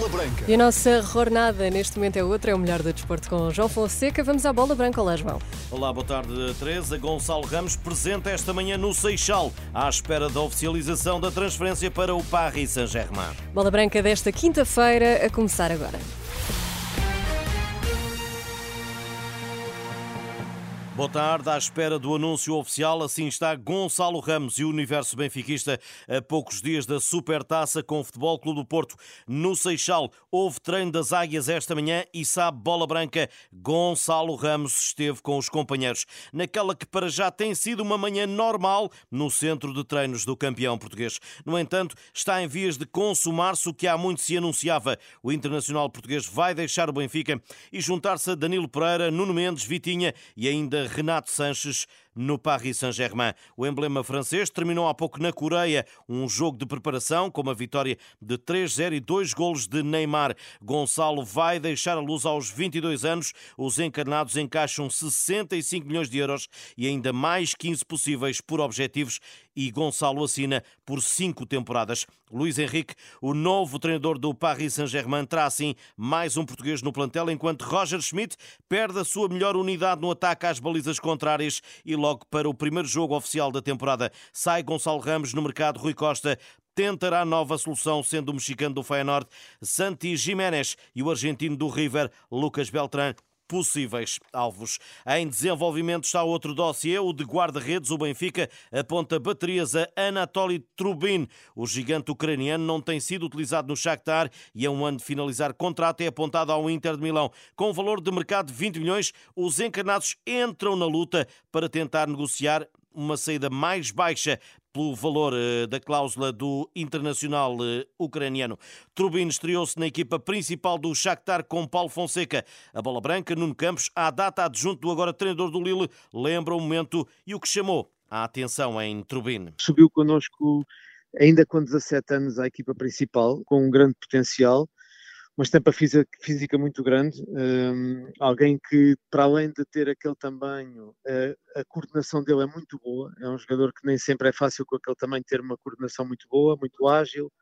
Bola Branca. E a nossa jornada neste momento é outra, é o melhor do desporto com João Fonseca. Vamos à Bola Branca. Olá, João. Olá, boa tarde, Teresa. Gonçalo Ramos presente esta manhã no Seixal, à espera da oficialização da transferência para o Paris Saint-Germain. Bola Branca desta quinta-feira, a começar agora. Boa tarde, à espera do anúncio oficial, assim está Gonçalo Ramos e o universo benfiquista a poucos dias da Supertaça com o Futebol Clube do Porto. No Seixal, houve treino das Águias esta manhã e sabe bola branca, Gonçalo Ramos esteve com os companheiros naquela que para já tem sido uma manhã normal no centro de treinos do campeão português. No entanto, está em vias de consumar-se o que há muito se anunciava. O internacional português vai deixar o Benfica e juntar-se a Danilo Pereira, Nuno Mendes, Vitinha e ainda Renato Sanches no Paris Saint-Germain. O emblema francês terminou há pouco na Coreia um jogo de preparação com uma vitória de 3-0 e dois golos de Neymar. Gonçalo vai deixar a luz aos 22 anos. Os encarnados encaixam 65 milhões de euros e ainda mais 15 possíveis por objetivos e Gonçalo assina por cinco temporadas. Luís Henrique, o novo treinador do Paris Saint-Germain, terá assim mais um português no plantel, enquanto Roger Schmidt perde a sua melhor unidade no ataque às balizas contrárias e logo para o primeiro jogo oficial da temporada sai Gonçalo Ramos no mercado. Rui Costa tentará nova solução, sendo o mexicano do Feyenoord Santi Jiménez e o argentino do River Lucas Beltrán possíveis alvos. Em desenvolvimento está outro dossiê, o de guarda-redes. O Benfica aponta baterias a Anatoly Trubin. O gigante ucraniano não tem sido utilizado no Shakhtar e a um ano de finalizar contrato é apontado ao Inter de Milão. Com valor de mercado de 20 milhões, os encarnados entram na luta para tentar negociar uma saída mais baixa pelo valor eh, da cláusula do internacional eh, ucraniano. Trubin estreou-se na equipa principal do Shakhtar com Paulo Fonseca. A bola branca, Nuno Campos, à data adjunto do agora treinador do Lille, lembra o momento e o que chamou a atenção em Trubin. Subiu connosco ainda com 17 anos à equipa principal, com um grande potencial uma estampa física, muito grande, um, alguém que, para além de ter aquele tamanho, a, a, coordenação dele é muito boa, é um jogador que nem sempre é fácil com aquele tamanho ter uma coordenação muito boa, muito ágil,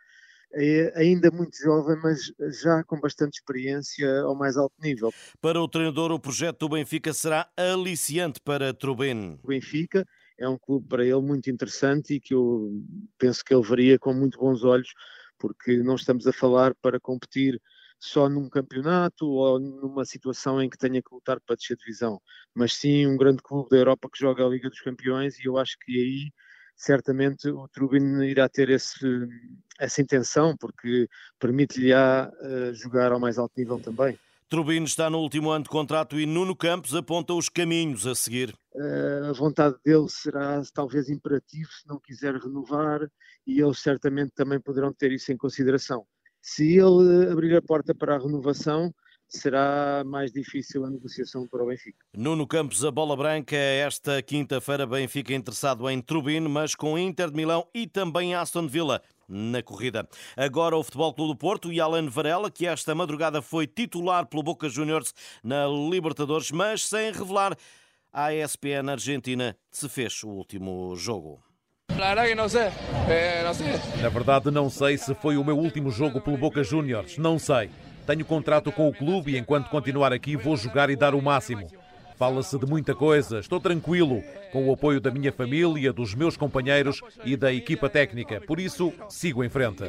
é ainda muito jovem, mas já com bastante experiência ao mais alto nível. Para o treinador, o projeto do Benfica será aliciante para Trubin. O Benfica é um clube para ele muito interessante e que eu penso que ele veria com muito bons olhos, porque não estamos a falar para competir só num campeonato ou numa situação em que tenha que lutar para descer divisão, mas sim um grande clube da Europa que joga a Liga dos Campeões e eu acho que aí certamente o Trubin irá ter esse, essa intenção porque permite-lhe a uh, jogar ao mais alto nível também. Trubin está no último ano de contrato e Nuno Campos aponta os caminhos a seguir. Uh, a vontade dele será talvez imperativo se não quiser renovar e eles certamente também poderão ter isso em consideração. Se ele abrir a porta para a renovação, será mais difícil a negociação para o Benfica. Nuno Campos, a bola branca, esta quinta-feira, Benfica interessado em Trubin, mas com Inter de Milão e também Aston Villa na corrida. Agora o Futebol Clube do Porto e Alan Varela, que esta madrugada foi titular pelo Boca Juniors na Libertadores, mas sem revelar à ESPN Argentina se fez o último jogo. Eh, Na verdade, não sei se foi o meu último jogo pelo Boca Juniors. Não sei. Tenho contrato com o clube e enquanto continuar aqui vou jogar e dar o máximo. Fala-se de muita coisa. Estou tranquilo, com o apoio da minha família, dos meus companheiros e da equipa técnica. Por isso, sigo em frente.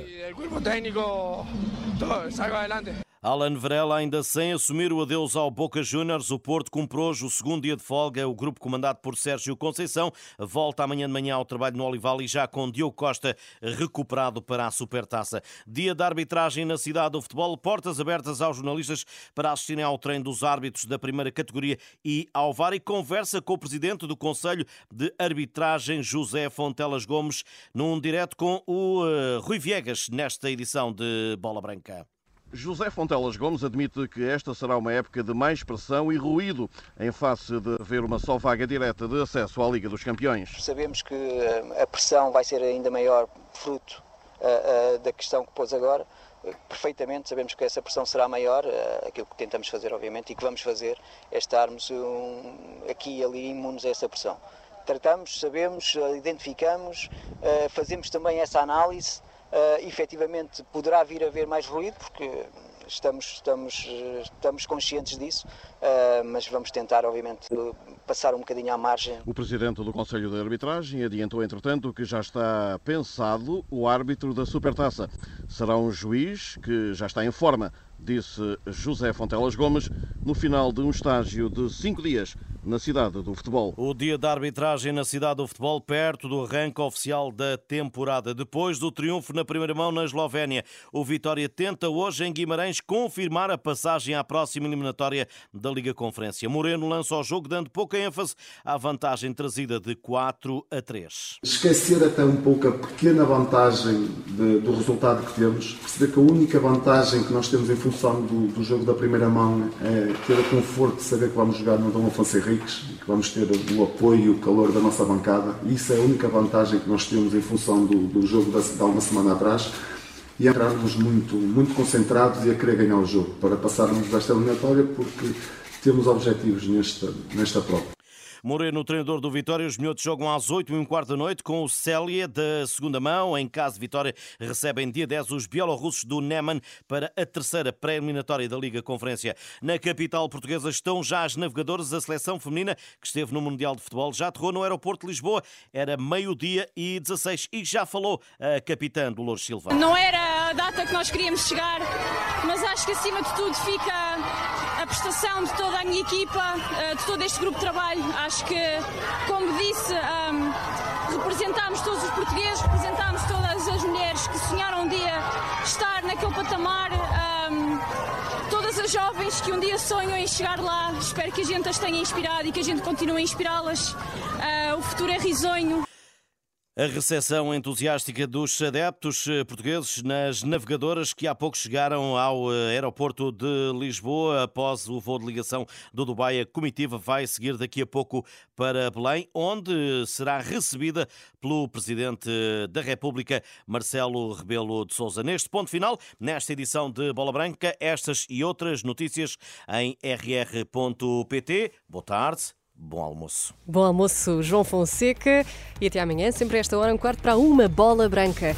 Alan Varela ainda sem assumir o adeus ao Boca Juniors. O Porto cumpre hoje o segundo dia de folga. O grupo comandado por Sérgio Conceição volta amanhã de manhã ao trabalho no Olival e já com Diogo Costa recuperado para a Supertaça. Dia de arbitragem na cidade do futebol. Portas abertas aos jornalistas para assistirem ao treino dos árbitros da primeira categoria e ao VAR e conversa com o presidente do Conselho de Arbitragem, José Fontelas Gomes, num direto com o uh, Rui Viegas nesta edição de Bola Branca. José Fontelas Gomes admite que esta será uma época de mais pressão e ruído em face de haver uma só vaga direta de acesso à Liga dos Campeões. Sabemos que eh, a pressão vai ser ainda maior fruto uh, uh, da questão que pôs agora. Perfeitamente, sabemos que essa pressão será maior. Aquilo que tentamos fazer, obviamente, e que vamos fazer é estarmos um, aqui e ali imunes a essa pressão. Tratamos, sabemos, identificamos, fazemos também essa análise Uh, efetivamente poderá vir a haver mais ruído, porque estamos, estamos, estamos conscientes disso, uh, mas vamos tentar, obviamente, passar um bocadinho à margem. O Presidente do Conselho de Arbitragem adiantou, entretanto, que já está pensado o árbitro da Supertaça. Será um juiz que já está em forma disse José Fontelas Gomes, no final de um estágio de cinco dias na cidade do futebol. O dia da arbitragem na cidade do futebol, perto do arranque oficial da temporada. Depois do triunfo na primeira mão na Eslovénia, o Vitória tenta hoje em Guimarães confirmar a passagem à próxima eliminatória da Liga Conferência. Moreno lança o jogo dando pouca ênfase à vantagem trazida de 4 a 3. Esquecer até um pouco a pequena vantagem de, do resultado que temos, perceber que a única vantagem que nós temos em função do, do, jogo da primeira mão é ter o conforto de saber que vamos jogar no Dom Afonso E que vamos ter o apoio e o calor da nossa bancada. E isso é a única vantagem que nós temos em função do, do jogo da, de uma semana atrás e entrarmos muito, muito concentrados e a querer ganhar o jogo para passarmos desta eliminatória porque temos objetivos nesta, nesta prova. Moreno, treinador do Vitória, os minhotos jogam às 8 e um quarto da noite com o Célia da segunda mão. Em caso de vitória, recebem dia 10 os bielorrussos do Neman para a terceira pré-eliminatória da Liga Conferência. Na capital portuguesa estão já as navegadoras da seleção feminina que esteve no Mundial de Futebol. Já aterrou no aeroporto de Lisboa. Era meio-dia e 16 e já falou a capitã Dolores Silva. Não era a data que nós queríamos chegar, mas acho que acima de tudo fica prestação de toda a minha equipa, eh, de todo este grupo de trabalho Acho que, como disse, um, representámos todos os portugueses, representámos todas as mulheres que sonharam um dia estar naquele patamar. Um, todas as jovens que um dia sonham em chegar lá, espero que a gente as tenha inspirado e que a gente continue a inspirá-las. Uh, o futuro é risonho. A recepção entusiástica dos adeptos eh, portugueses nas navegadoras que há pouco chegaram ao eh, aeroporto de Lisboa após o voo de ligação do Dubai. A comitiva vai seguir daqui a pouco para Belém, onde será recebida pelo Presidente da República, Marcelo Rebelo de Sousa. Neste ponto final, nesta edição de Bola Branca, estas e outras notícias em rr.pt. Boa tarde Bom almoço. Bom almoço, João Fonseca. E até amanhã, sempre a esta hora, um quarto para uma bola branca.